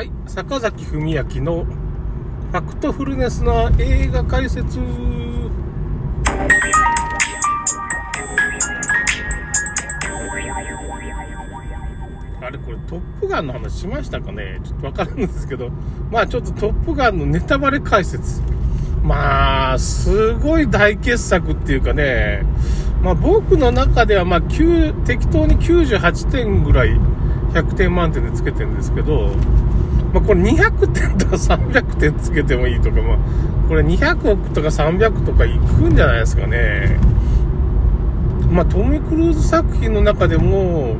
はい、坂崎文明のファクトフルネスな映画解説。あれこれトップガンの話しましたかね？ちょっとわからんですけど、まあちょっとトップガンのネタバレ解説。まあ、すごい大傑作っていうかね、まあ僕の中ではまあ9適当に98点ぐらい100点満点でつけてるんですけど、まあこれ200点とか300点つけてもいいとか、まあこれ200億とか300とかいくんじゃないですかね。まあトム・クルーズ作品の中でも、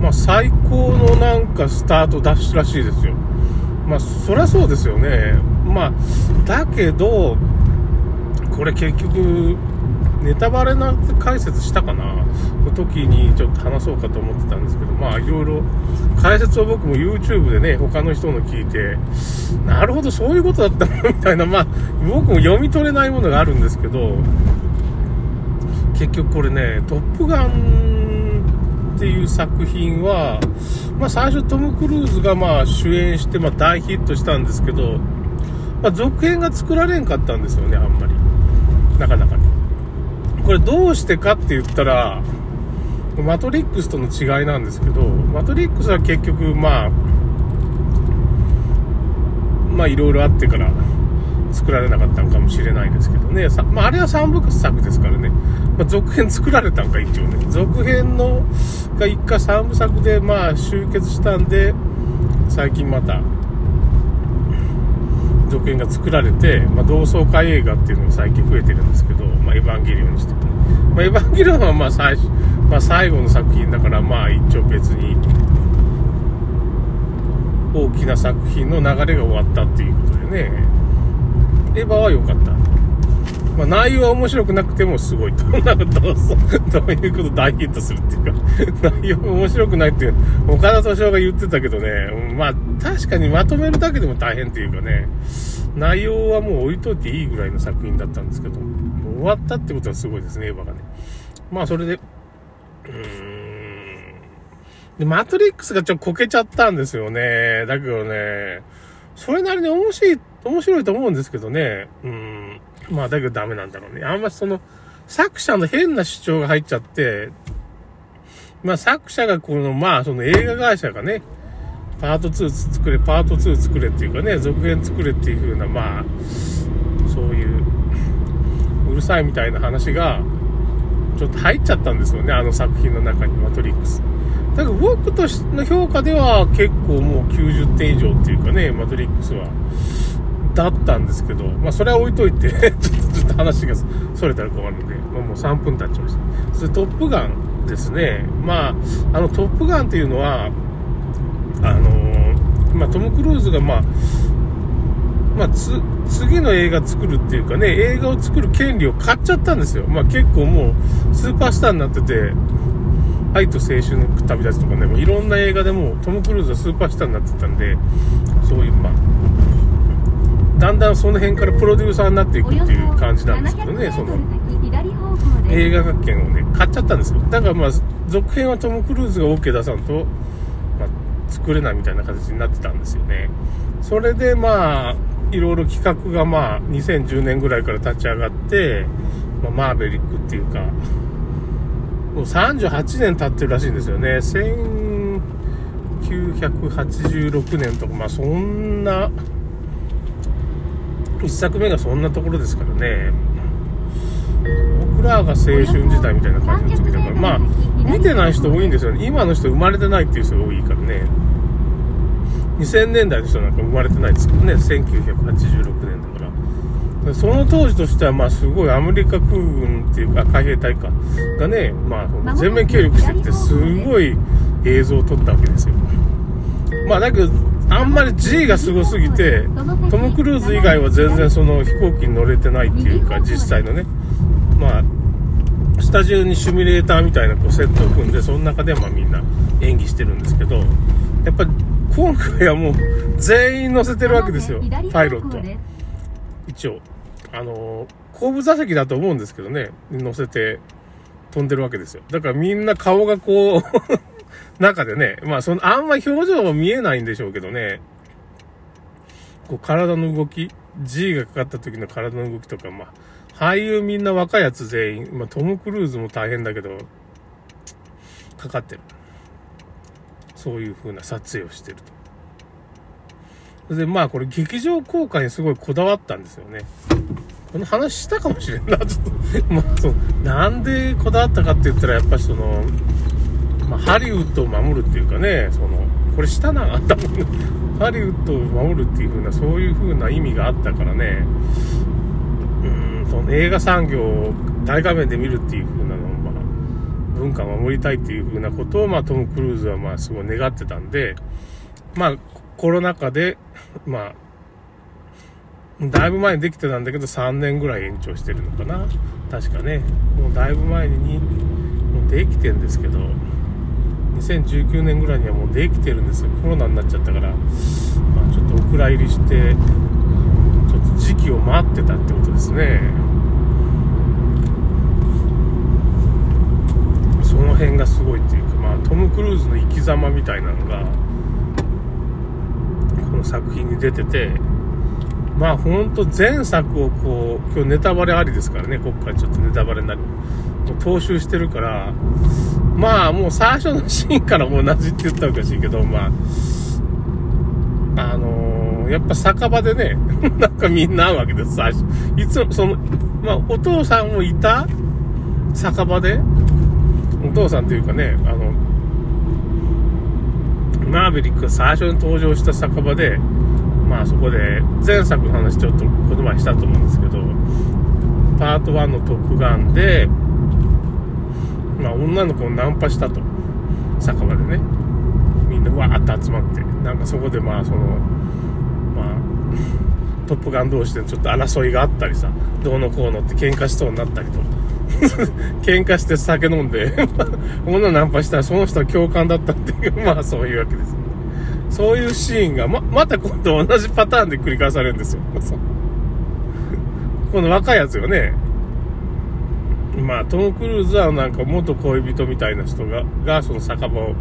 まあ最高のなんかスタートダッシュらしいですよ。まあそりゃそうですよね。まあだけど、これ結局、ネタバレな解説したかなの時にちょっと話そうかと思ってたんですけど、まあいろいろ解説を僕も YouTube でね、他の人の聞いて、なるほどそういうことだったの？みたいな、まあ僕も読み取れないものがあるんですけど、結局これね、トップガンっていう作品は、まあ最初トム・クルーズがまあ主演してまあ大ヒットしたんですけど、まあ続編が作られんかったんですよね、あんまり。なかなかね。これどうしてかって言ったら、マトリックスとの違いなんですけど、マトリックスは結局、まあ、まあいろいろあってから作られなかったのかもしれないですけどね。さまああれは3部作ですからね。まあ続編作られたんか一応ね。続編のが1回3部作でまあ集結したんで、最近また続編が作られて、まあ、同窓会映画っていうのが最近増えてるんですけど、まあ、エヴァンゲリオンにしても。まあ、エヴァンゲリオンはまあ最、まあ、最後の作品だから、まあ一応別に、大きな作品の流れが終わったっていうことでね、エヴァは良かった。まあ、内容は面白くなくてもすごいと。なんかどういうこと大ヒットするっていうか、内容面白くないっていう、岡田敏夫が言ってたけどね、まあ確かにまとめるだけでも大変っていうかね、内容はもう置いといていいぐらいの作品だったんですけど、終わったってことはすごいですね、エヴァがね。まあそれで、うーん。で、マトリックスがちょっとこけちゃったんですよね。だけどね、それなりに面白い、面白いと思うんですけどね。うん。まあだけどダメなんだろうね。あんまその、作者の変な主張が入っちゃって、まあ作者がこの、まあその映画会社がね、パート2作れ、パート2作れっていうかね、続編作れっていう風な、まあ、るさいみたいな話が、ちょっと入っちゃったんですよね、あの作品の中に、マトリックス。だから僕としての評価では結構もう90点以上っていうかね、マトリックスは。だったんですけど、まあそれは置いといて、ちょっとちょっと話がそれたら困るんで、まあ、もう3分経っちゃいました。それトップガンですね。まあ、あのトップガンっていうのは、あのーまあトム・クルーズがまあ、まあ、次の映画作るっていうかね、映画を作る権利を買っちゃったんですよ。まあ結構もうスーパースターになってて、愛と青春の旅立ちとかね、もういろんな映画でもうトム・クルーズはスーパースターになってたんで、そういう、まあ、だんだんその辺からプロデューサーになっていくっていう感じなんですけどね、その映画学券をね、買っちゃったんですよ。だからまあ、続編はトム・クルーズが OK 出さんと、まあ、作れないみたいな形になってたんですよね。それでまあ、いろいろ企画がまあ、2010年ぐらいから立ち上がって、まあ、マーベリックっていうか、もう38年経ってるらしいんですよね。1986年とか、まあそんな、一作目がそんなところですからね。僕らが青春時代みたいな感じの時だから、まあ、見てない人多いんですよね。今の人生まれてないっていう人が多いからね。2000年代の人なんか生まれてないですけどね。1986年だから。その当時としては、まあ、すごいアメリカ空軍っていうか、海兵隊か、がね、まあ、全面協力してきて、すごい映像を撮ったわけですよ。まあ、だけど、あんまり G がすごすぎて、トム・クルーズ以外は全然その飛行機に乗れてないっていうか、実際のね、まあ、スタジオにシミュレーターみたいなこうセットを組んで、その中でまみんな演技してるんですけど、やっぱり今回はもう全員乗せてるわけですよ、パイロットは。一応。あの、後部座席だと思うんですけどね、乗せて飛んでるわけですよ。だからみんな顔がこう 中でね、まあその、あんま表情は見えないんでしょうけどね、こう体の動き、G がかかった時の体の動きとか、まあ、俳優みんな若いやつ全員、まあトム・クルーズも大変だけど、かかってる。そういう風な撮影をしてると。で、まあこれ劇場公開にすごいこだわったんですよね。この話したかもしれんな、ちょっと。まあそう、なんでこだわったかって言ったら、やっぱりその、まあ、ハリウッドを守るっていうかね、その、これしたな、あったもんね。ハリウッドを守るっていう風な、そういう風な意味があったからね、うん、その映画産業を大画面で見るっていう風なの、文化を守りたいっていう風なことを、まあ、トム・クルーズはまあ、すごい願ってたんで、まあ、コロナ禍で、まあ、だいぶ前にできてたんだけど、3年ぐらい延長してるのかな。確かね。もうだいぶ前に、もうできてんですけど、2019年ぐらいにはもうできてるんですよ。コロナになっちゃったから、まあ、ちょっとお蔵入りして、ちょっと時期を待ってたってことですね。その辺がすごいっていうか、まあ、トム・クルーズの生き様みたいなのが、この作品に出てて、まあほんと前作をこう、今日ネタバレありですからね、ここからちょっとネタバレになる。もう踏襲してるから、まあもう最初のシーンからも同じって言ったらおかしいけど、まあ、あのー、やっぱ酒場でね、なんかみんな会うわけです、最初。いつも、その、まあお父さんもいた酒場で、お父さんというかね、あの、マーヴェリックが最初に登場した酒場で、まあそこで前作の話ちょっとこの前したと思うんですけど、パート1のトップガンで、まあ女の子をナンパしたと。酒場でね。みんなわーって集まって。なんかそこでまあその、トップガン同士でちょっと争いがあったりさ、どうのこうのって喧嘩しそうになったりと。喧嘩して酒飲んで 女ナンパしたらその人は共感だったっていう、まあそういうわけです。そういうシーンが、ま、また今度同じパターンで繰り返されるんですよ。この若いやつがね、まあ、トム・クルーズはなんか元恋人みたいな人が、がその酒場をも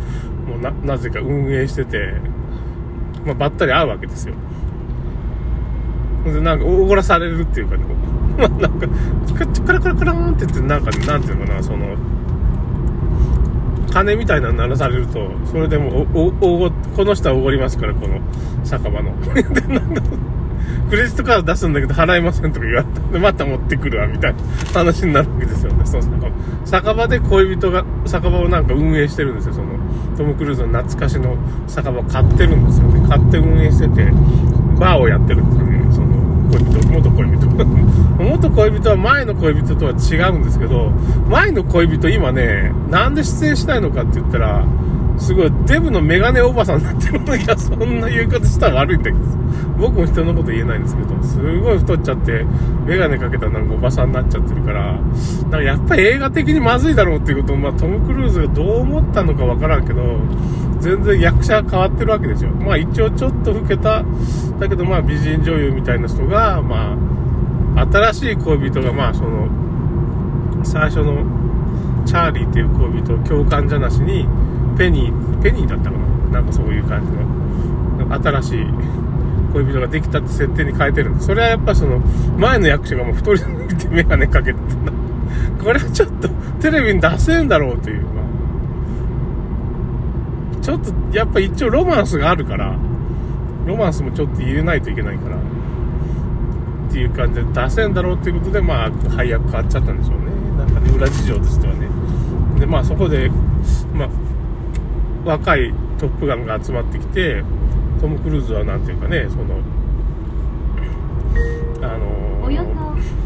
うな、なぜか運営してて、まあ、ばったり会うわけですよ。で、なんか、おごらされるっていうかね、まあ、なんか、カラカラカラーンって言って、なんか、なんていうのかな、その、金みたいなの鳴らされると、それでもお、お、おご、この人はおごりますから、この酒場の。で、なんか、クレジットカード出すんだけど払いませんとか言われたで、また持ってくるわ、みたいな話になるわけですよね。そう酒場。酒場で恋人が、酒場をなんか運営してるんですよ、その、トム・クルーズの懐かしの酒場を買ってるんですよね。買って運営してて、バーをやってるんですよね、元恋人。元恋人は前の恋人とは違うんですけど、前の恋人今ね、なんで出演したいのかって言ったら、すごい、デブのメガネおばさんになってるのいや、そんな言い方したら悪いんだけど、僕も人のこと言えないんですけど、すごい太っちゃって、メガネかけたなんかおばさんになっちゃってるから、なんかやっぱり映画的にまずいだろうっていうことを、まあ、トム・クルーズがどう思ったのかわからんけど、全然役者変わってるわけですよ。まあ一応ちょっと老けた、だけどまあ美人女優みたいな人が、まあ、新しい恋人がまあその、最初のチャーリーっていう恋人を共感じゃなしに、ペニー、ペニーだったかな？なんかそういう感じの、新しい恋人ができたって設定に変えてるんで。それはやっぱその、前の役者がもう太り抜いてメガネかけてたこれはちょっとテレビに出せんだろうという、ま、ちょっと、やっぱ一応ロマンスがあるから、ロマンスもちょっと入れないといけないから、っていう感じで出せんだろうっていうことで、まあ、配役変わっちゃったんでしょうね。なんかね、裏事情としてはね。で、まあそこで、まあ、若いトップガンが集まってきて、トム・クルーズはなんていうかね、その、あのー、およそ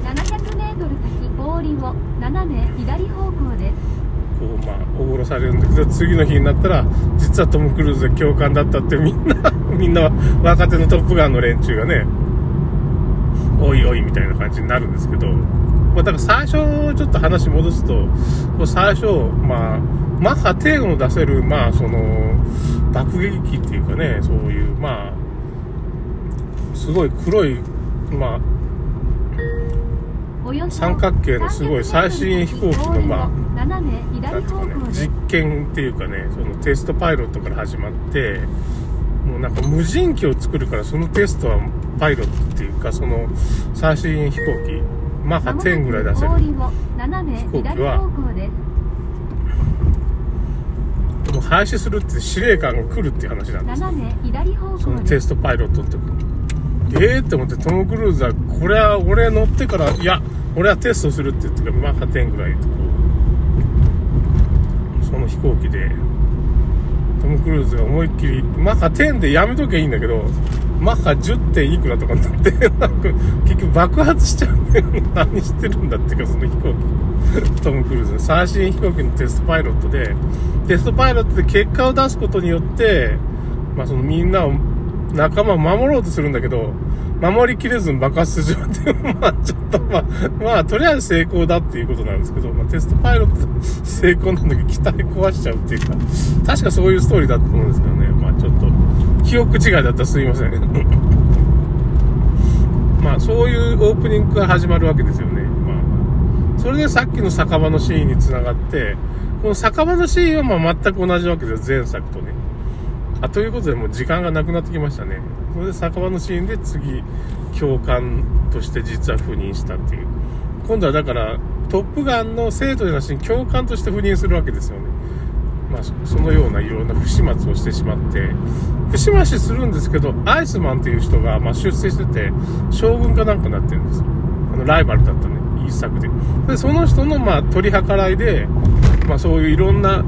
700メートル先、ボーリを斜め左方向です。こう、まあ、おごろされるんだけど、次の日になったら、実はトム・クルーズで教官だったって、みんな みんな若手のトップガンの連中がね、おいおいみたいな感じになるんですけど、まあ、だから最初、ちょっと話戻すと、最初、まあ、マッハ低音を出せる、まあ、その、爆撃機っていうかね、そういう、まあ、すごい黒い、まあ、三角形のすごい最新飛行機のまあ斜めなんていうかね、実験っていうかね、そのテストパイロットから始まって、もうなんか無人機を作るから、そのテストはパイロットっていうか、その最新飛行機、マッハ10ぐらい出せる。通りを斜め左方向ですもう廃止するって司令官が来るっていう話なんです。そのテストパイロットって。えーって思って、トム・クルーズは、これは俺乗ってから、いや、俺はテストするって言ってから、マッハ10ぐらいこう、その飛行機で、トム・クルーズが思いっきり、マッハ10でやめときゃいいんだけど、マッハ10点いくらとかになって、なんか、結局爆発しちゃうんだよ。何してるんだっていうか、その飛行機。トム・クルーズ最新飛行機のテストパイロットで、テストパイロットで結果を出すことによって、まあそのみんなを、仲間を守ろうとするんだけど、守りきれずに爆発してしまって、まあちょっとまあ、まあとりあえず成功だっていうことなんですけど、まあテストパイロット成功なんだけど、機体壊しちゃうっていうか、確かそういうストーリーだったと思うんですけどね、まあちょっと、記憶違いだったらすいません。まあそういうオープニングが始まるわけですよね。それでさっきの酒場のシーンにつながって、この酒場のシーンはまあ全く同じわけです、前作とね。あ、ということでもう時間がなくなってきましたね。これで酒場のシーンで次、教官として実は赴任したっていう。今度はだから、トップガンの生徒じゃなしに教官として赴任するわけですよね。まあ、そのようないろんな不始末をしてしまって、不始末するんですけど、アイスマンっていう人が、ま、出世してて、将軍かなんかになってるんですよ。あの、ライバルだったね、一作で。で、その人の、まあ、取り計らいで、まあ、そういういろんな、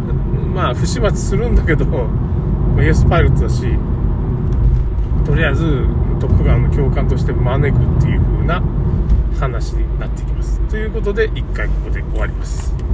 まあ、不始末するんだけど、まあイエスパイロットだし、とりあえず、トップガンの教官として招くっていう風な話になってきます。ということで、一回ここで終わります。